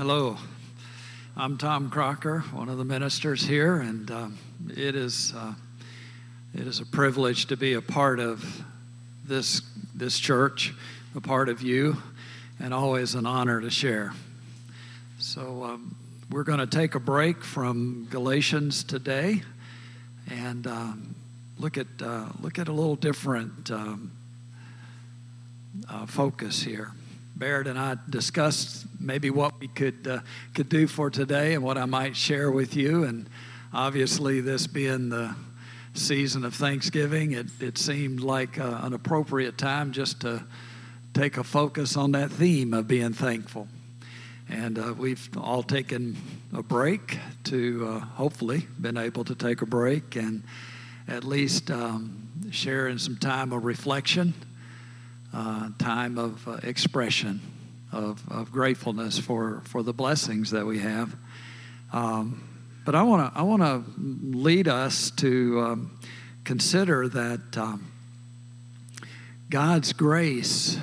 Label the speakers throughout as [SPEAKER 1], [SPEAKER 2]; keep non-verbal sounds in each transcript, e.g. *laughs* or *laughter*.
[SPEAKER 1] Hello, I'm Tom Crocker, one of the ministers here, and um, it is uh, it is a privilege to be a part of this this church, a part of you, and always an honor to share. So um, we're going to take a break from Galatians today, and um, look at uh, look at a little different um, uh, focus here. Barrett and I discussed maybe what we could uh, could do for today and what I might share with you. And obviously, this being the season of Thanksgiving, it, it seemed like uh, an appropriate time just to take a focus on that theme of being thankful. And uh, we've all taken a break to uh, hopefully been able to take a break and at least um, share in some time of reflection uh, time of uh, expression of, of gratefulness for, for the blessings that we have. Um, but I want to I want to lead us to um, consider that um, God's grace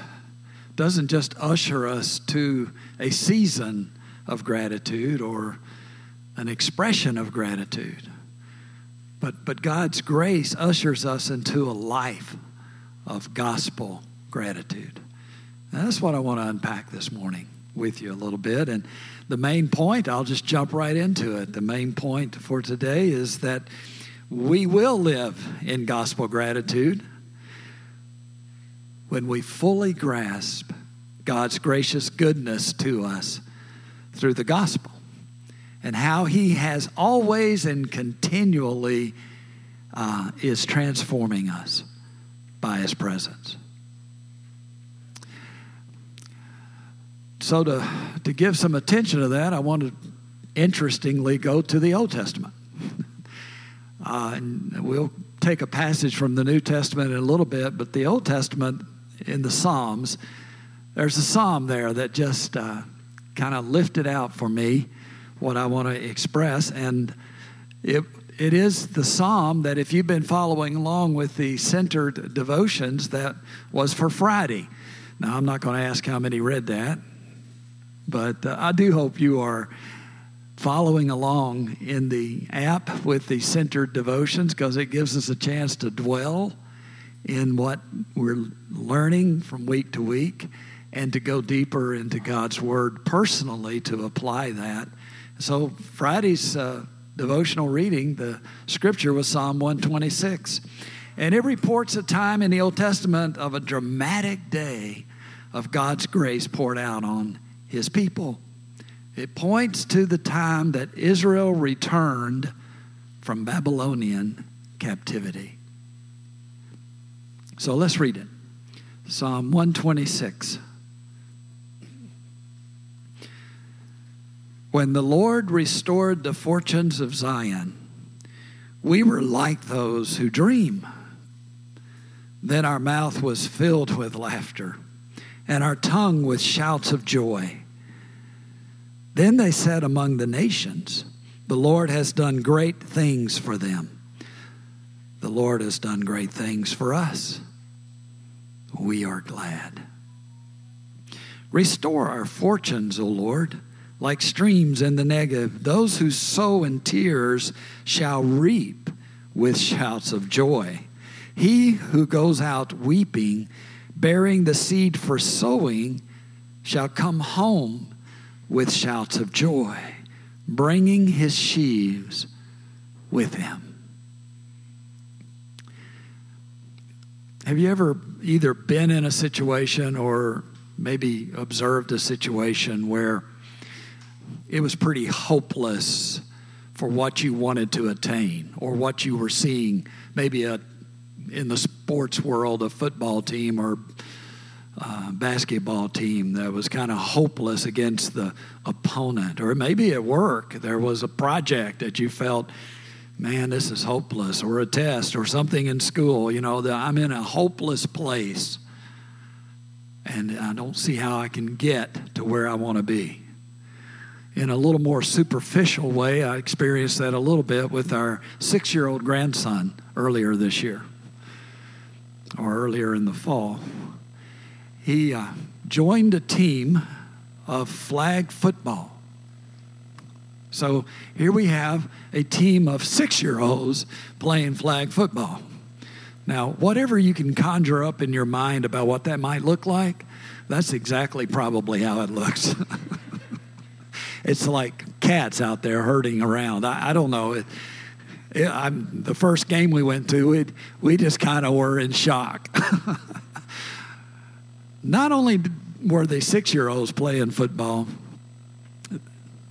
[SPEAKER 1] doesn't just usher us to a season of gratitude or an expression of gratitude, but but God's grace ushers us into a life of gospel gratitude. And that's what I want to unpack this morning with you a little bit. And the main point, I'll just jump right into it. The main point for today is that we will live in gospel gratitude when we fully grasp God's gracious goodness to us through the gospel and how He has always and continually uh, is transforming us by His presence. So, to, to give some attention to that, I want to interestingly go to the Old Testament. *laughs* Uh, and we'll take a passage from the New Testament in a little bit, but the Old Testament in the Psalms, there's a psalm there that just uh, kind of lifted out for me what I want to express. And it, it is the psalm that, if you've been following along with the centered devotions, that was for Friday. Now, I'm not going to ask how many read that. But uh, I do hope you are following along in the app with the centered devotions because it gives us a chance to dwell in what we're learning from week to week and to go deeper into God's Word personally to apply that. So, Friday's uh, devotional reading, the scripture was Psalm 126. And it reports a time in the Old Testament of a dramatic day of God's grace poured out on his people. It points to the time that Israel returned from Babylonian captivity. So let's read it Psalm 126. When the Lord restored the fortunes of Zion, we were like those who dream. Then our mouth was filled with laughter and our tongue with shouts of joy. Then they said among the nations, The Lord has done great things for them. The Lord has done great things for us. We are glad. Restore our fortunes, O Lord, like streams in the Negev. Those who sow in tears shall reap with shouts of joy. He who goes out weeping bearing the seed for sowing, shall come home with shouts of joy, bringing his sheaves with him. Have you ever either been in a situation or maybe observed a situation where it was pretty hopeless for what you wanted to attain or what you were seeing, maybe a in the sports world, a football team or uh, basketball team that was kind of hopeless against the opponent, or maybe at work there was a project that you felt, man, this is hopeless, or a test, or something in school. You know, that I'm in a hopeless place, and I don't see how I can get to where I want to be. In a little more superficial way, I experienced that a little bit with our six year old grandson earlier this year or earlier in the fall, he uh, joined a team of flag football. So here we have a team of six year olds playing flag football. Now, whatever you can conjure up in your mind about what that might look like, that's exactly probably how it looks. *laughs* it's like cats out there herding around. I, I don't know. It, it, the first game we went to, we just kind of were in shock. *laughs* Not only were they six year olds playing football,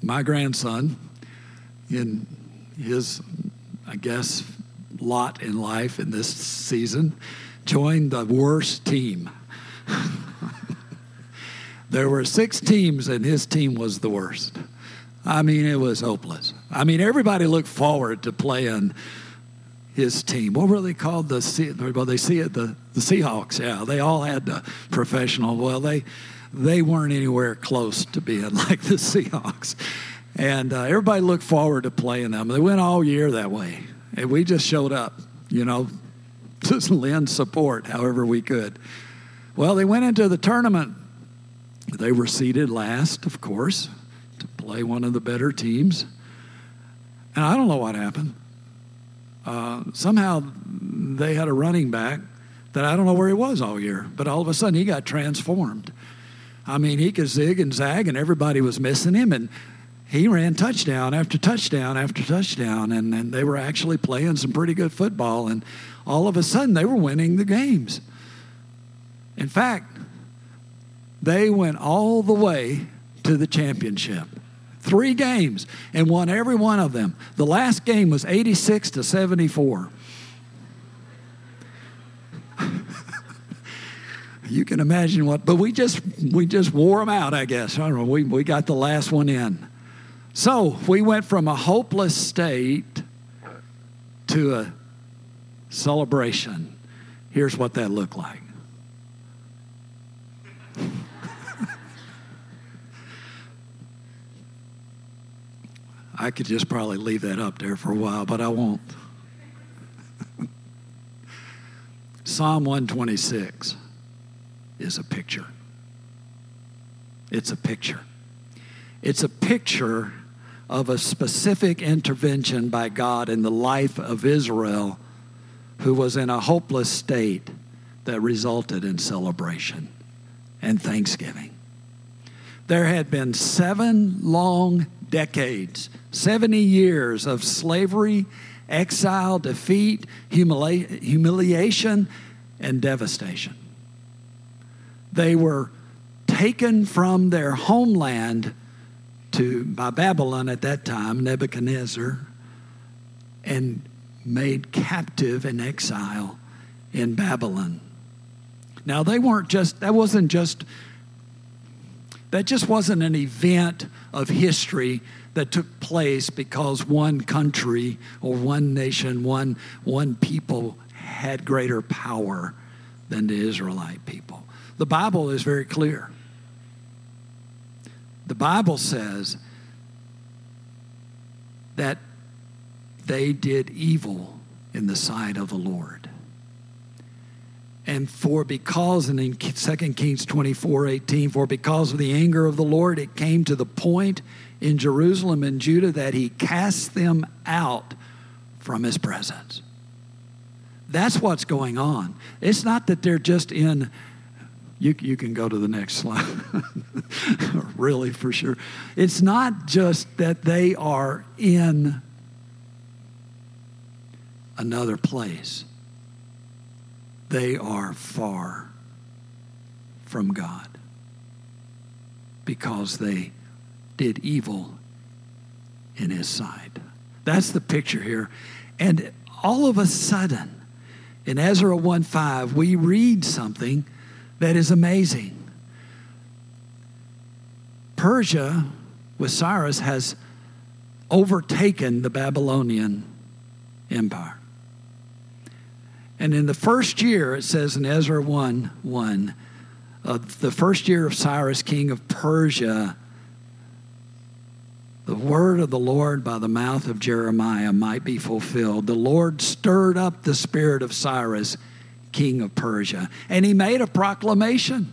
[SPEAKER 1] my grandson, in his, I guess, lot in life in this season, joined the worst team. *laughs* there were six teams, and his team was the worst. I mean, it was hopeless. I mean, everybody looked forward to playing his team. What were they called? The well, they see it the the Seahawks. Yeah, they all had the professional. Well, they they weren't anywhere close to being *laughs* like the Seahawks, and uh, everybody looked forward to playing them. They went all year that way, and we just showed up, you know, *laughs* to lend support however we could. Well, they went into the tournament. They were seeded last, of course, to play one of the better teams. And I don't know what happened. Uh, somehow they had a running back that I don't know where he was all year, but all of a sudden he got transformed. I mean, he could zig and zag, and everybody was missing him, and he ran touchdown after touchdown after touchdown, and, and they were actually playing some pretty good football, and all of a sudden they were winning the games. In fact, they went all the way to the championship three games and won every one of them. The last game was 86 to 74. *laughs* you can imagine what, but we just we just wore them out, I guess. I don't know. We we got the last one in. So we went from a hopeless state to a celebration. Here's what that looked like. I could just probably leave that up there for a while, but I won't. Psalm 126 is a picture. It's a picture. It's a picture of a specific intervention by God in the life of Israel, who was in a hopeless state that resulted in celebration and thanksgiving. There had been seven long decades, 70 years of slavery, exile, defeat, humili- humiliation, and devastation. They were taken from their homeland to by Babylon at that time, Nebuchadnezzar, and made captive in exile in Babylon. Now they weren't just that wasn't just that just wasn't an event of history that took place because one country or one nation, one, one people had greater power than the Israelite people. The Bible is very clear. The Bible says that they did evil in the sight of the Lord. And for because, and in 2 Kings 24 18, for because of the anger of the Lord, it came to the point in Jerusalem and Judah that he cast them out from his presence. That's what's going on. It's not that they're just in, you, you can go to the next slide, *laughs* really for sure. It's not just that they are in another place they are far from God because they did evil in his sight. That's the picture here. And all of a sudden, in Ezra 1 5, we read something that is amazing. Persia, with Cyrus, has overtaken the Babylonian Empire. And in the first year, it says in Ezra 1 1, uh, the first year of Cyrus, king of Persia, the word of the Lord by the mouth of Jeremiah might be fulfilled. The Lord stirred up the spirit of Cyrus, king of Persia, and he made a proclamation.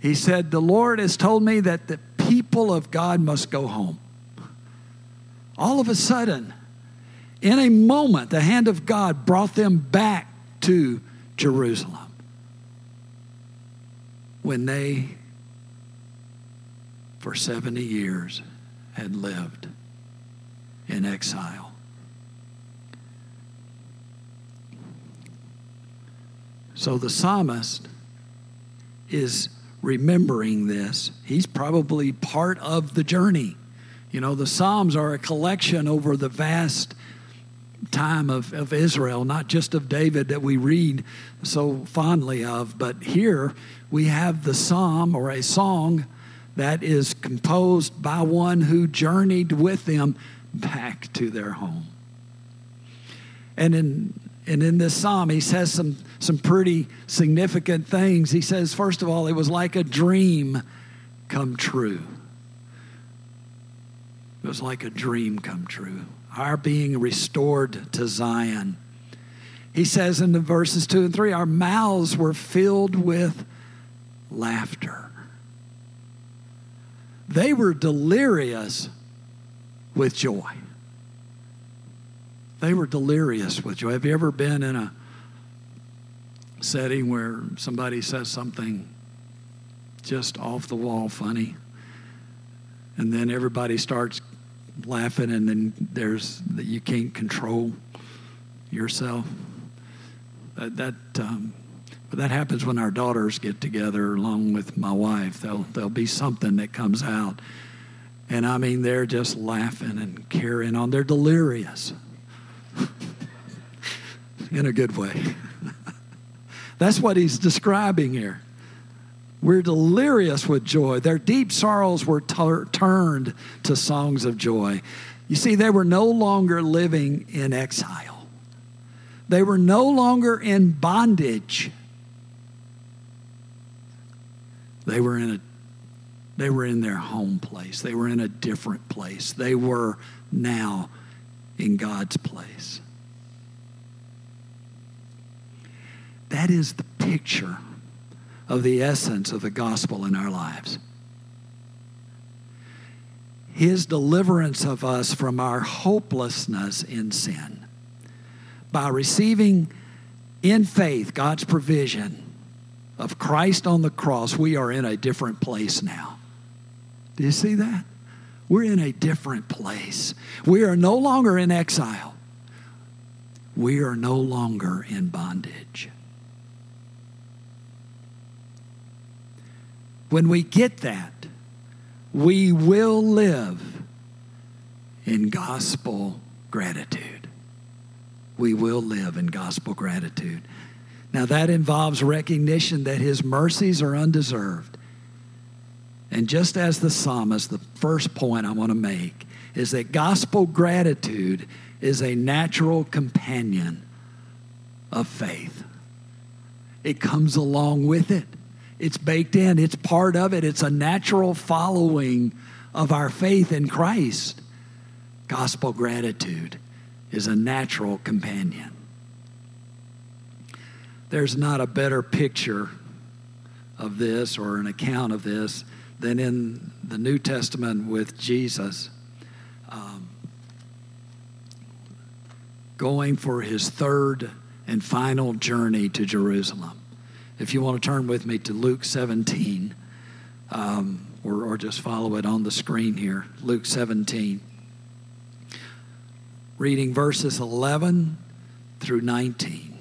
[SPEAKER 1] He said, The Lord has told me that the people of God must go home. all of a sudden, in a moment, the hand of God brought them back to Jerusalem when they, for 70 years, had lived in exile. So the psalmist is remembering this. He's probably part of the journey. You know, the Psalms are a collection over the vast time of, of Israel, not just of David that we read so fondly of, but here we have the psalm or a song that is composed by one who journeyed with them back to their home. And in and in this psalm, he says some, some pretty significant things. He says, first of all, it was like a dream come true. It was like a dream come true. Our being restored to Zion. He says in the verses two and three, our mouths were filled with laughter. They were delirious with joy. They were delirious with joy. Have you ever been in a setting where somebody says something just off the wall funny? And then everybody starts laughing, and then there's that you can't control yourself. That, that um, but that happens when our daughters get together along with my wife. There'll, there'll be something that comes out. And I mean, they're just laughing and carrying on. They're delirious *laughs* in a good way. *laughs* That's what he's describing here. We're delirious with joy. Their deep sorrows were tur- turned to songs of joy. You see, they were no longer living in exile, they were no longer in bondage. They were in a they were in their home place. They were in a different place. They were now in God's place. That is the picture of the essence of the gospel in our lives. His deliverance of us from our hopelessness in sin. By receiving in faith God's provision of Christ on the cross, we are in a different place now. Do you see that? We're in a different place. We are no longer in exile. We are no longer in bondage. When we get that, we will live in gospel gratitude. We will live in gospel gratitude. Now, that involves recognition that his mercies are undeserved. And just as the psalmist, the first point I want to make is that gospel gratitude is a natural companion of faith, it comes along with it. It's baked in, it's part of it, it's a natural following of our faith in Christ. Gospel gratitude is a natural companion. There's not a better picture of this or an account of this than in the New Testament with Jesus um, going for his third and final journey to Jerusalem. If you want to turn with me to Luke 17, um, or, or just follow it on the screen here, Luke 17, reading verses 11 through 19.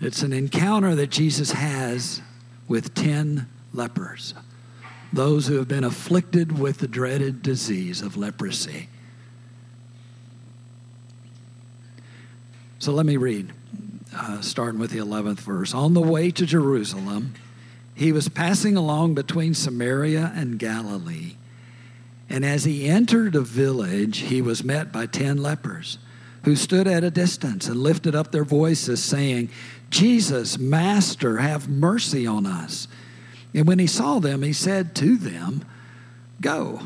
[SPEAKER 1] It's an encounter that Jesus has with 10 lepers, those who have been afflicted with the dreaded disease of leprosy. So let me read uh, starting with the 11th verse. On the way to Jerusalem, he was passing along between Samaria and Galilee. And as he entered a village, he was met by ten lepers who stood at a distance and lifted up their voices, saying, Jesus, Master, have mercy on us. And when he saw them, he said to them, Go,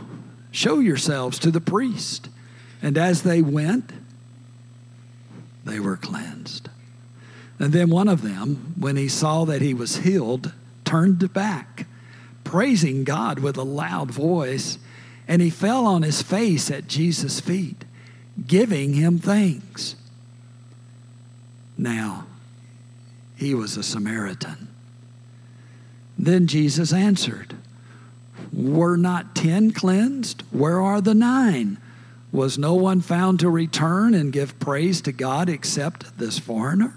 [SPEAKER 1] show yourselves to the priest. And as they went, they were cleansed. And then one of them, when he saw that he was healed, turned back, praising God with a loud voice. and he fell on his face at Jesus' feet, giving him thanks. Now, he was a Samaritan. Then Jesus answered, Were not ten cleansed? Where are the nine? Was no one found to return and give praise to God except this foreigner?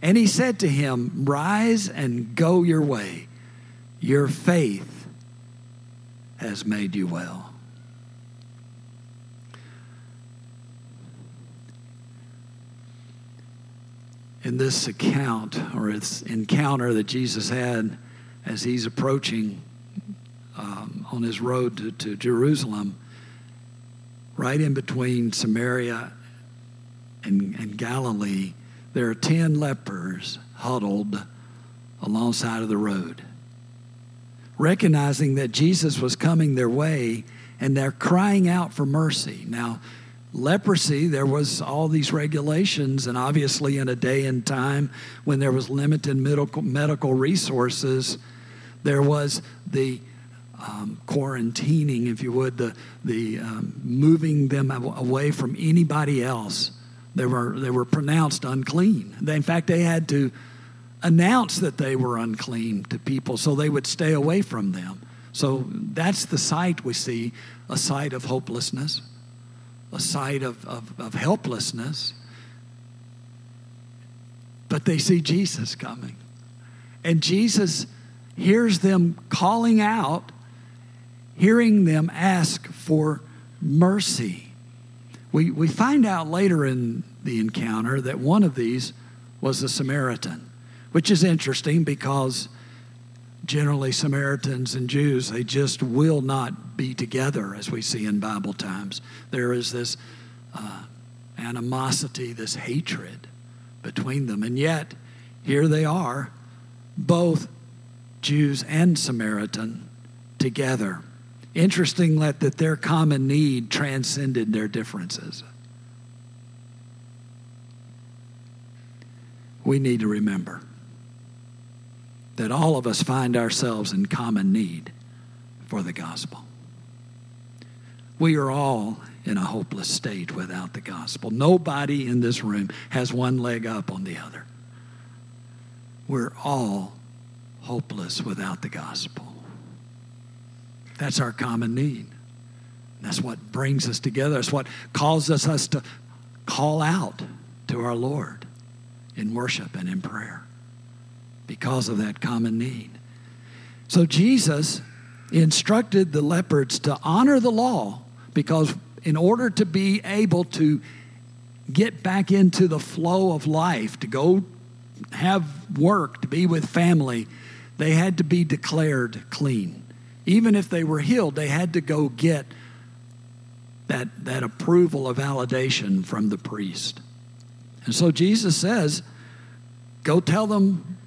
[SPEAKER 1] And he said to him, Rise and go your way. Your faith has made you well. In this account, or this encounter that Jesus had as he's approaching um, on his road to, to Jerusalem, right in between Samaria and, and Galilee, there are 10 lepers huddled alongside of the road, recognizing that Jesus was coming their way and they're crying out for mercy. Now, leprosy, there was all these regulations, and obviously in a day and time when there was limited medical, medical resources, there was the um, quarantining, if you would, the, the um, moving them away from anybody else. They were, they were pronounced unclean. They, in fact, they had to announce that they were unclean to people so they would stay away from them. So that's the sight we see a sight of hopelessness, a sight of, of, of helplessness. But they see Jesus coming. And Jesus hears them calling out hearing them ask for mercy. We, we find out later in the encounter that one of these was a Samaritan, which is interesting because generally Samaritans and Jews, they just will not be together as we see in Bible times. There is this uh, animosity, this hatred between them. And yet, here they are, both Jews and Samaritan together. Interesting that, that their common need transcended their differences. We need to remember that all of us find ourselves in common need for the gospel. We are all in a hopeless state without the gospel. Nobody in this room has one leg up on the other. We're all hopeless without the gospel. That's our common need. That's what brings us together. That's what causes us to call out to our Lord in worship and in prayer because of that common need. So Jesus instructed the lepers to honor the law because in order to be able to get back into the flow of life, to go have work, to be with family, they had to be declared clean even if they were healed, they had to go get that, that approval of validation from the priest. And so Jesus says, Go tell them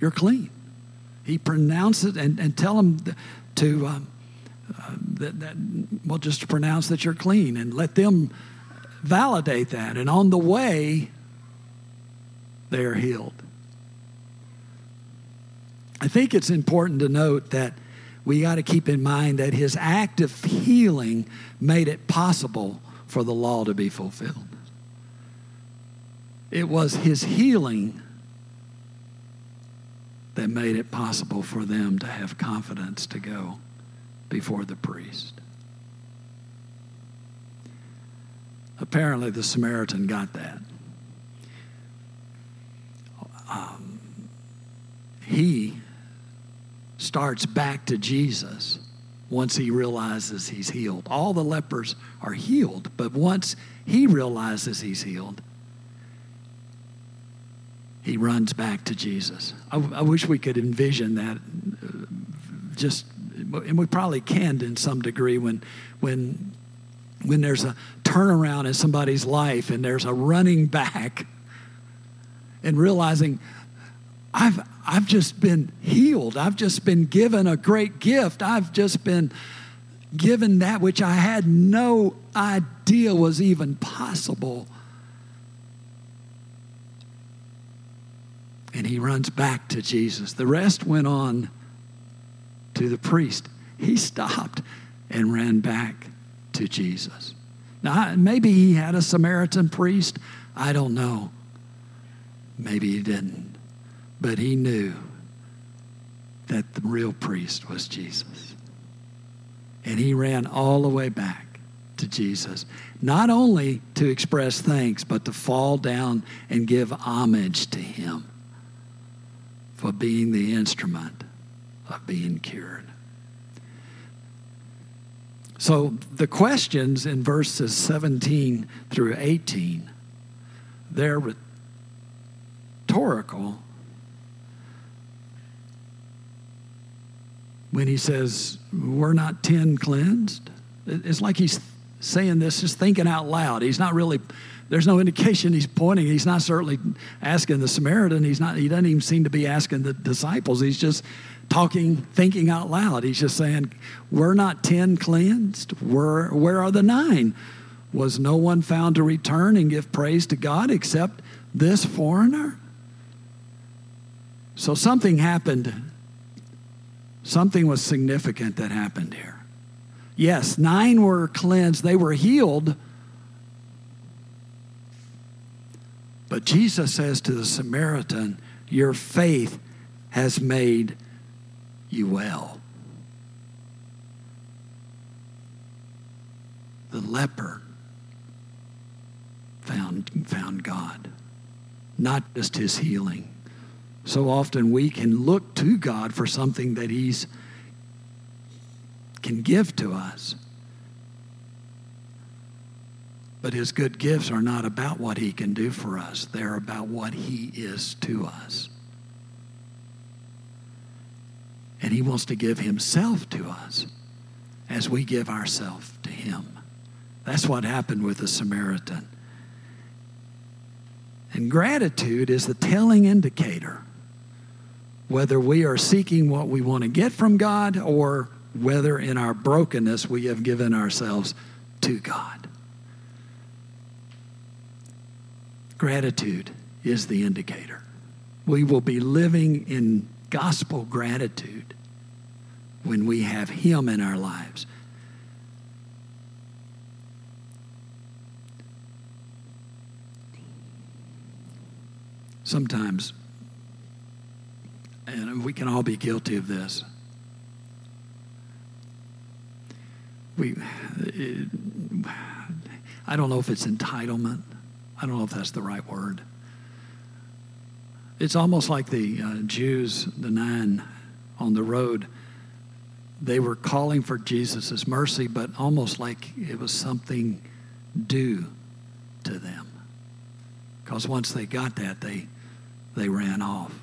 [SPEAKER 1] you're clean. He pronounces it and, and tell them to, um, uh, that, that, well, just pronounce that you're clean and let them validate that. And on the way, they are healed. I think it's important to note that we got to keep in mind that his act of healing made it possible for the law to be fulfilled. It was his healing that made it possible for them to have confidence to go before the priest. Apparently, the Samaritan got that. Um, he starts back to Jesus once he realizes he's healed. All the lepers are healed, but once he realizes he's healed, he runs back to Jesus. I, I wish we could envision that uh, just and we probably can in some degree when when when there's a turnaround in somebody's life and there's a running back and realizing I've I've just been healed. I've just been given a great gift. I've just been given that which I had no idea was even possible. And he runs back to Jesus. The rest went on to the priest. He stopped. and ran back to Jesus. Now, maybe he had a Samaritan priest. I don't know. Maybe he didn't. But he knew that the real priest was Jesus. And he ran all the way back to Jesus, not only to express thanks, but to fall down and give homage to him for being the instrument of being cured. So the questions in verses 17 through 18, they're rhetorical when he says, We're not 10 cleansed. It's like he's saying this, just thinking out loud. He's not really, there's no indication he's pointing. He's not certainly asking the Samaritan. He's not, he doesn't even seem to be asking the disciples. He's just talking, thinking out loud. He's just saying, We're not 10 cleansed. Where, where are the nine? Was no one found to return and give praise to God except this foreigner? So something happened Something was significant that happened here. Yes, nine were cleansed, they were healed. But Jesus says to the Samaritan, Your faith has made you well. The leper found, found God, not just his healing. So often we can look to God for something that He's can give to us. But His good gifts are not about what He can do for us, they're about what He is to us. And He wants to give Himself to us as we give ourselves to Him. That's what happened with the Samaritan. And gratitude is the telling indicator whether we are seeking what we want to get from God or whether in our brokenness we have given ourselves to God. Gratitude is the indicator. We will be living in gospel gratitude when we have Him in our lives. Sometimes and we can all be guilty of this. We, it, I don't know if it's entitlement. I don't know if that's the right word. It's almost like the uh, Jews, the nine on the road, they were calling for Jesus' mercy, but almost like it was something due to them. Because once they got that, they, they ran off.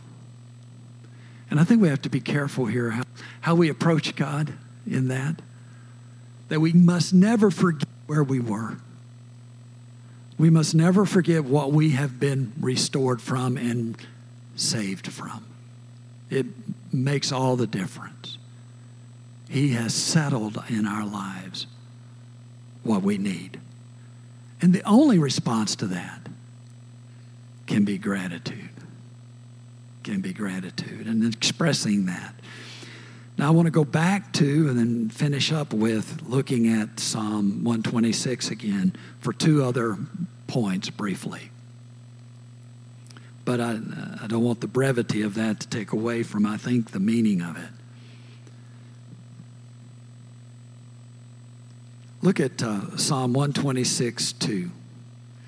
[SPEAKER 1] And I think we have to be careful here how, how we approach God in that. That we must never forget where we were. We must never forget what we have been restored from and saved from. It makes all the difference. He has settled in our lives what we need. And the only response to that can be gratitude can be gratitude and expressing that. Now, I want to go back to and then finish up with looking at Psalm 126 again for two other points briefly. But I, I don't want the brevity of that to take away from, I think, the meaning of it. Look at uh, Psalm 126 2.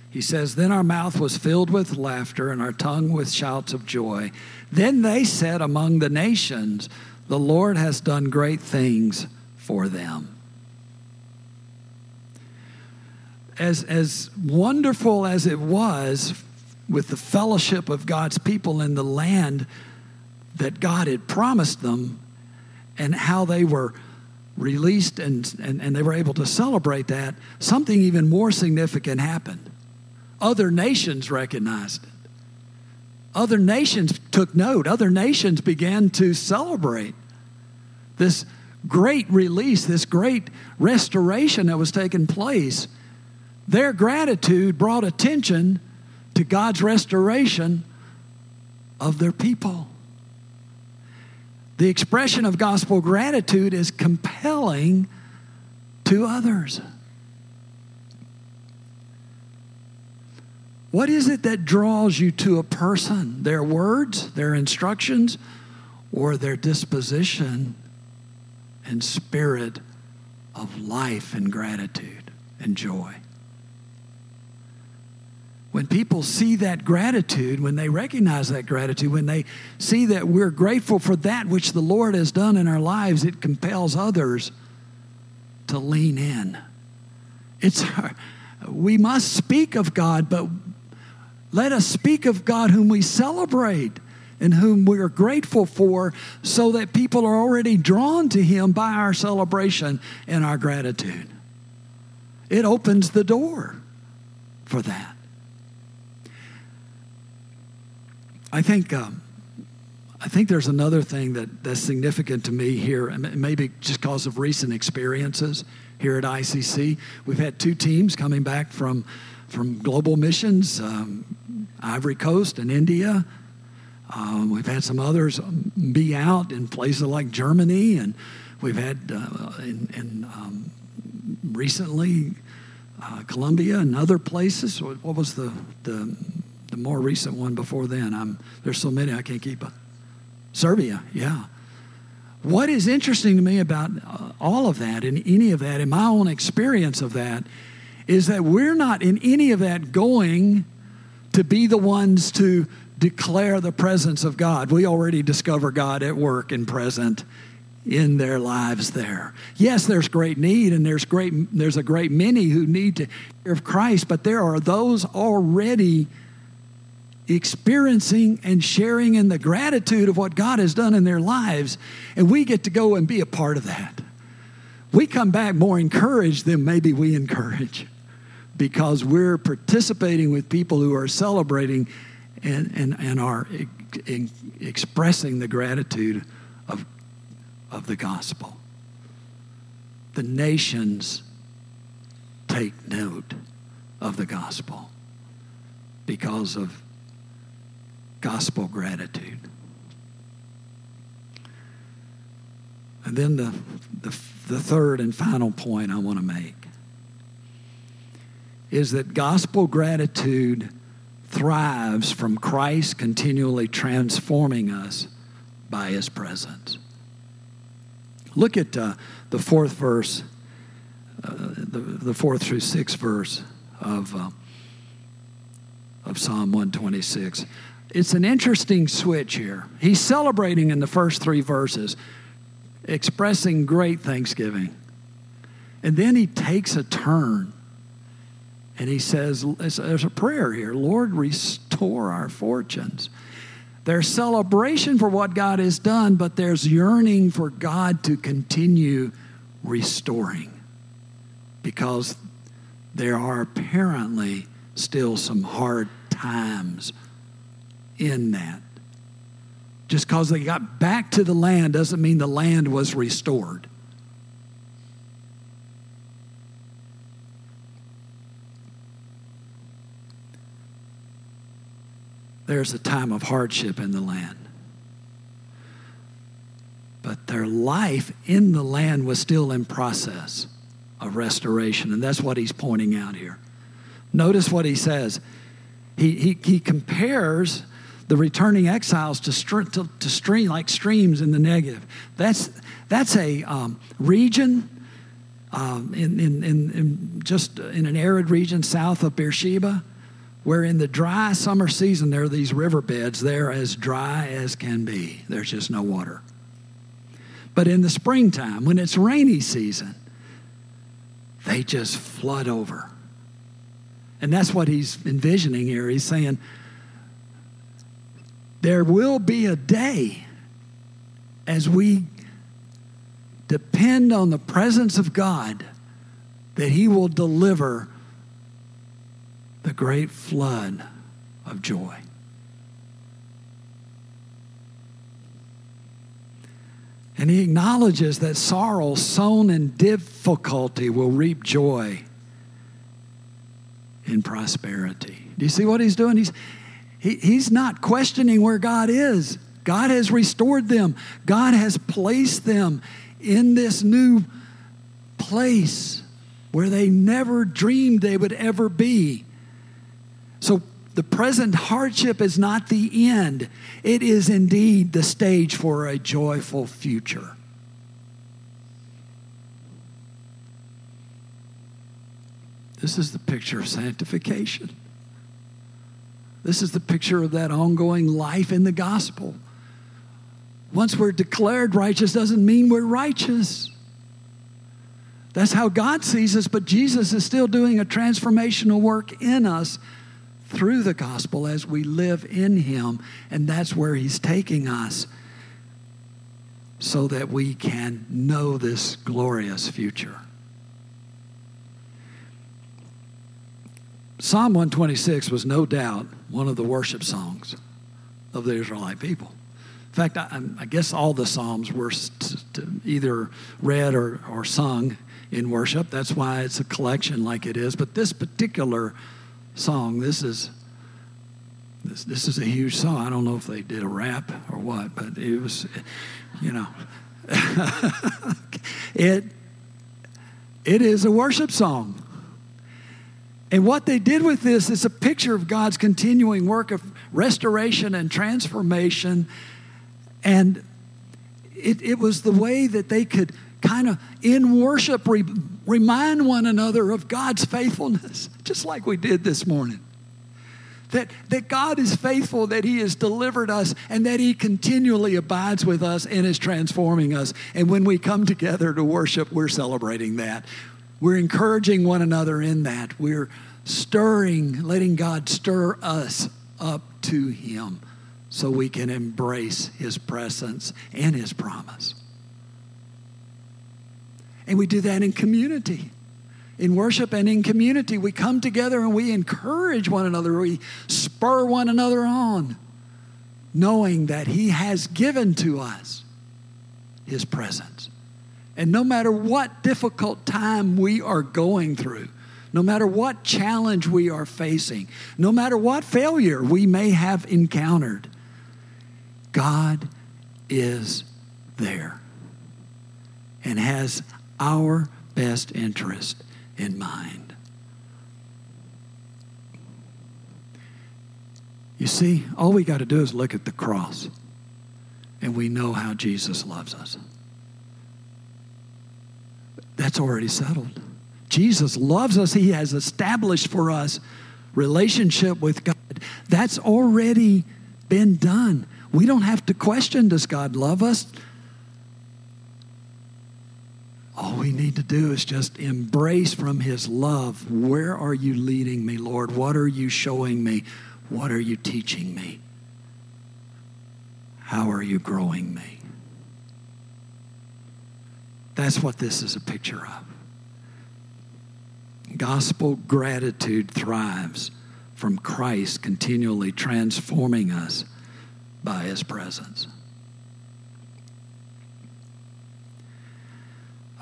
[SPEAKER 1] He says, Then our mouth was filled with laughter and our tongue with shouts of joy. Then they said among the nations, The Lord has done great things for them. As, as wonderful as it was with the fellowship of God's people in the land that God had promised them, and how they were released and, and, and they were able to celebrate that, something even more significant happened other nations recognized it. Other nations took note. Other nations began to celebrate this great release, this great restoration that was taking place. Their gratitude brought attention to God's restoration of their people. The expression of gospel gratitude is compelling to others? What is it that draws you to a person? Their words, their instructions, or their disposition and spirit of life and gratitude and joy? When people see that gratitude, when they recognize that gratitude, when they see that we're grateful for that which the Lord has done in our lives, it compels others to lean in. It's *laughs* we must speak of God, but let us speak of God whom we celebrate and whom we are grateful for so that people are already drawn to him by our celebration and our gratitude. It opens the door for that. I think um, I think there's another thing that, that's significant to me here, maybe just because of recent experiences here at ICC. We've had two teams coming back from from global missions, um, Ivory Coast and India. Um, we've had some others be out in places like Germany, and we've had uh, in, in um, recently uh, Colombia and other places. What was the the the more recent one before then. I'm, there's so many I can't keep up. Serbia, yeah. What is interesting to me about uh, all of that and any of that, in my own experience of that, is that we're not in any of that going to be the ones to declare the presence of God. We already discover God at work and present in their lives there. Yes, there's great need and there's great there's a great many who need to hear of Christ, but there are those already experiencing and sharing in the gratitude of what God has done in their lives, and we get to go and be a part of that. We come back more encouraged than maybe we encourage because we're participating with people who are celebrating and, and, and are expressing the gratitude of, of the gospel. The nations take note of the gospel because of gospel gratitude. And then the, the, the third and final point I want to make is that gospel gratitude thrives from Christ continually transforming us by his presence. Look at uh, the fourth verse, uh, the, the fourth through sixth verse of, uh, of Psalm 126 it's an interesting switch here. He's celebrating in the first three verses, expressing great thanksgiving. And then he takes a turn and he says, There's a prayer here Lord, restore our fortunes. There's celebration for what God has done, but there's yearning for God to continue restoring because there are apparently still some hard times in that. Just because they got back to the land doesn't mean the land was restored. There's a time of hardship in the land. But their life in the land was still in process of restoration. And that's what he's pointing out here. Notice what he says. He, he, he compares the returning exiles to, str- to, to stream like streams in the Negev. That's, that's a um, region um, in, in, in, in, just in an arid region south of Beersheba, where in the dry summer season there are these riverbeds. They're as dry as can be. There's just no water. But in the springtime, when it's rainy season, they just flood over. And that's what he's envisioning here. He's saying, there will be a day as we depend on the presence of God that He will deliver the great flood of joy. And he acknowledges that sorrow sown in difficulty will reap joy in prosperity. Do you see what he's doing? He's, he, he's not questioning where God is. God has restored them, God has placed them in this new place where they never dreamed they would ever be. So the present hardship is not the end, it is indeed the stage for a joyful future. This is the picture of sanctification. This is the picture of that ongoing life in the gospel. Once we're declared righteous doesn't mean we're righteous. That's how God sees us, but Jesus is still doing a transformational work in us through the gospel as we live in Him, and that's where He's taking us so that we can know this glorious future. Psalm 126 was no doubt one of the worship songs of the Israelite people. In fact, I, I guess all the Psalms were either read or, or sung in worship. That's why it's a collection like it is. But this particular song, this is this, this is a huge song. I don't know if they did a rap or what, but it was, you know, *laughs* it it is a worship song. And what they did with this is a picture of God's continuing work of restoration and transformation. And it, it was the way that they could kind of, in worship, re, remind one another of God's faithfulness, *laughs* just like we did this morning. That, that God is faithful, that He has delivered us, and that He continually abides with us and is transforming us. And when we come together to worship, we're celebrating that. We're encouraging one another in that. We're stirring, letting God stir us up to Him so we can embrace His presence and His promise. And we do that in community. In worship and in community, we come together and we encourage one another. We spur one another on, knowing that He has given to us His presence. And no matter what difficult time we are going through, no matter what challenge we are facing, no matter what failure we may have encountered, God is there and has our best interest in mind. You see, all we got to do is look at the cross, and we know how Jesus loves us. That's already settled. Jesus loves us. He has established for us relationship with God. That's already been done. We don't have to question does God love us? All we need to do is just embrace from His love. Where are you leading me, Lord? What are you showing me? What are you teaching me? How are you growing me? That's what this is a picture of. Gospel gratitude thrives from Christ continually transforming us by his presence.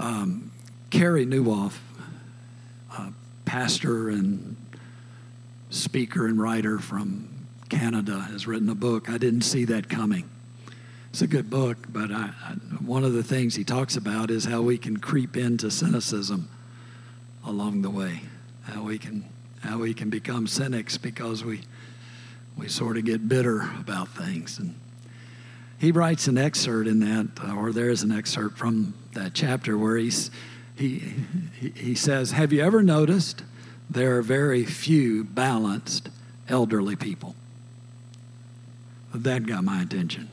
[SPEAKER 1] Um, Carey Nieuwhof, pastor and speaker and writer from Canada, has written a book. I didn't see that coming. It's a good book, but I, I, one of the things he talks about is how we can creep into cynicism along the way. How we can how we can become cynics because we we sort of get bitter about things. And he writes an excerpt in that, or there is an excerpt from that chapter where he's he he says, "Have you ever noticed there are very few balanced elderly people?" That got my attention.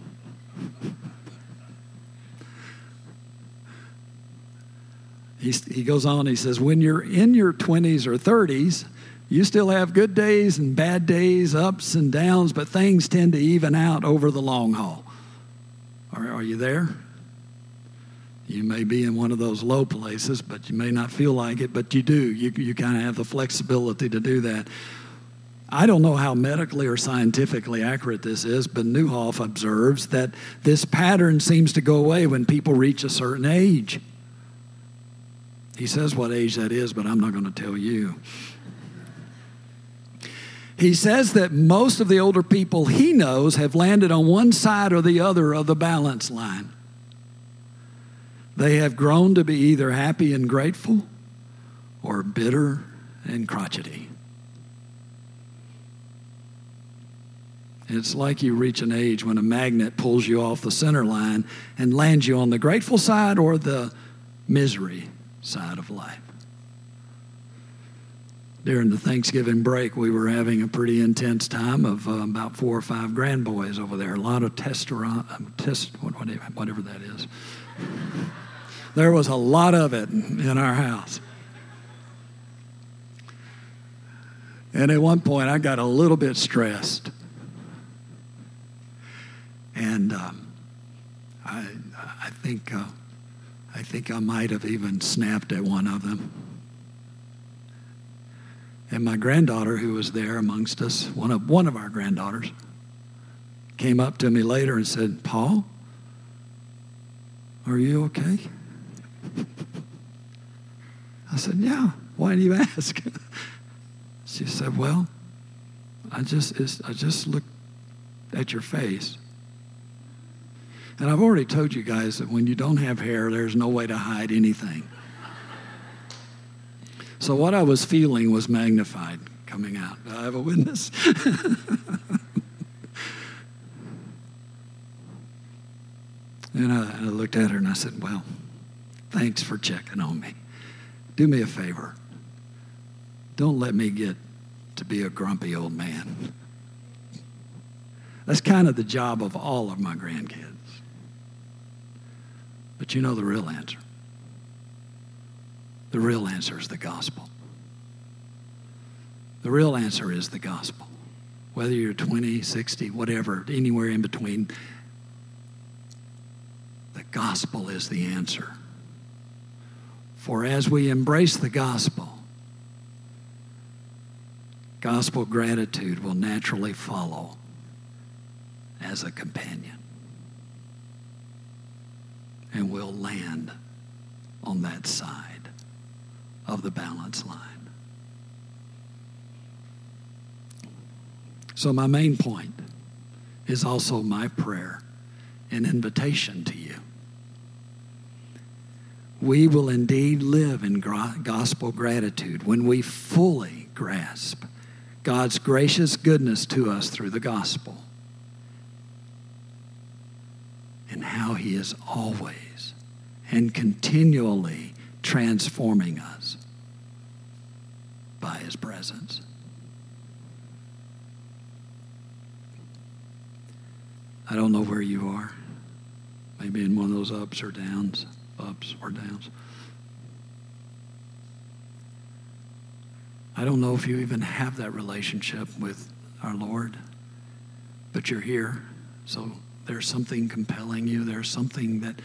[SPEAKER 1] He's, he goes on, he says, when you're in your 20s or 30s, you still have good days and bad days, ups and downs, but things tend to even out over the long haul. Are, are you there? You may be in one of those low places, but you may not feel like it, but you do. You, you kind of have the flexibility to do that. I don't know how medically or scientifically accurate this is, but Nieuwhof observes that this pattern seems to go away when people reach a certain age. He says what age that is, but I'm not going to tell you. He says that most of the older people he knows have landed on one side or the other of the balance line. They have grown to be either happy and grateful or bitter and crotchety. It's like you reach an age when a magnet pulls you off the center line and lands you on the grateful side or the misery side of life. During the Thanksgiving break, we were having a pretty intense time of uh, about four or five grandboys over there. A lot of testosterone, test, whatever that is. There was a lot of it in our house. And at one point, I got a little bit stressed. And um, I, I think, uh, I think I might have even snapped at one of them. And my granddaughter, who was there amongst us, one of one of our granddaughters, came up to me later and said, "Paul, are you okay?" I said, "Yeah. Why do you ask?" *laughs* she said, "Well, I just I just looked at your face." And I've already told you guys that when you don't have hair, there's no way to hide anything. So what I was feeling was magnified coming out. Do I have a witness? *laughs* and I, I looked at her and I said, Well, thanks for checking on me. Do me a favor. Don't let me get to be a grumpy old man. That's kind of the job of all of my grandkids. But you know the real answer. The real answer is the gospel. The real answer is the gospel. Whether you're 20, 60, whatever, anywhere in between, the gospel is the answer. For as we embrace the gospel, gospel gratitude will naturally follow as a companion and we'll land on that side of the balance line. So, my main point is also my prayer and invitation to you. We will indeed live in gospel gratitude when we fully grasp God's gracious goodness to us through the gospel and how He is always and continually transforming us by His presence. I don't know where you are. Maybe in one of those ups or downs, ups or downs. I don't know if you even have that relationship with our Lord, but you're here. So there's something compelling you, there's something that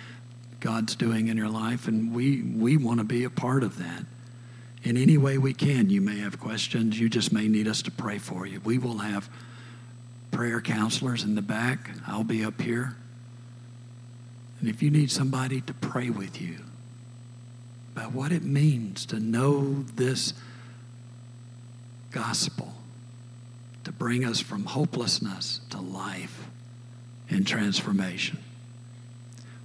[SPEAKER 1] God's doing in your life, and we, we want to be a part of that. In any way we can, you may have questions. You just may need us to pray for you. We will have prayer counselors in the back. I'll be up here. And if you need somebody to pray with you about what it means to know this gospel, to bring us from hopelessness to life, and transformation.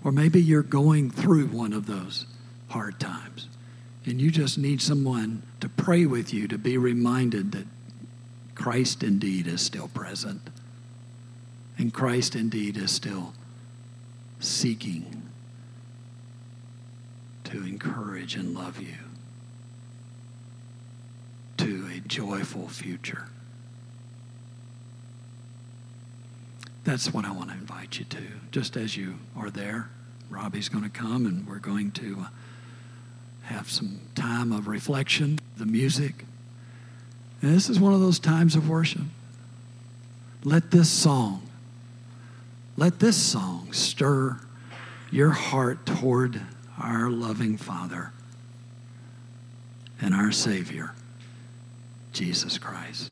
[SPEAKER 1] Or maybe you're going through one of those hard times and you just need someone to pray with you to be reminded that Christ indeed is still present and Christ indeed is still seeking to encourage and love you to a joyful future. That's what I want to invite you to. Just as you are there, Robbie's going to come and we're going to uh, have some time of reflection, the music. And this is one of those times of worship. Let this song, let this song stir your heart toward our loving Father and our Savior, Jesus Christ.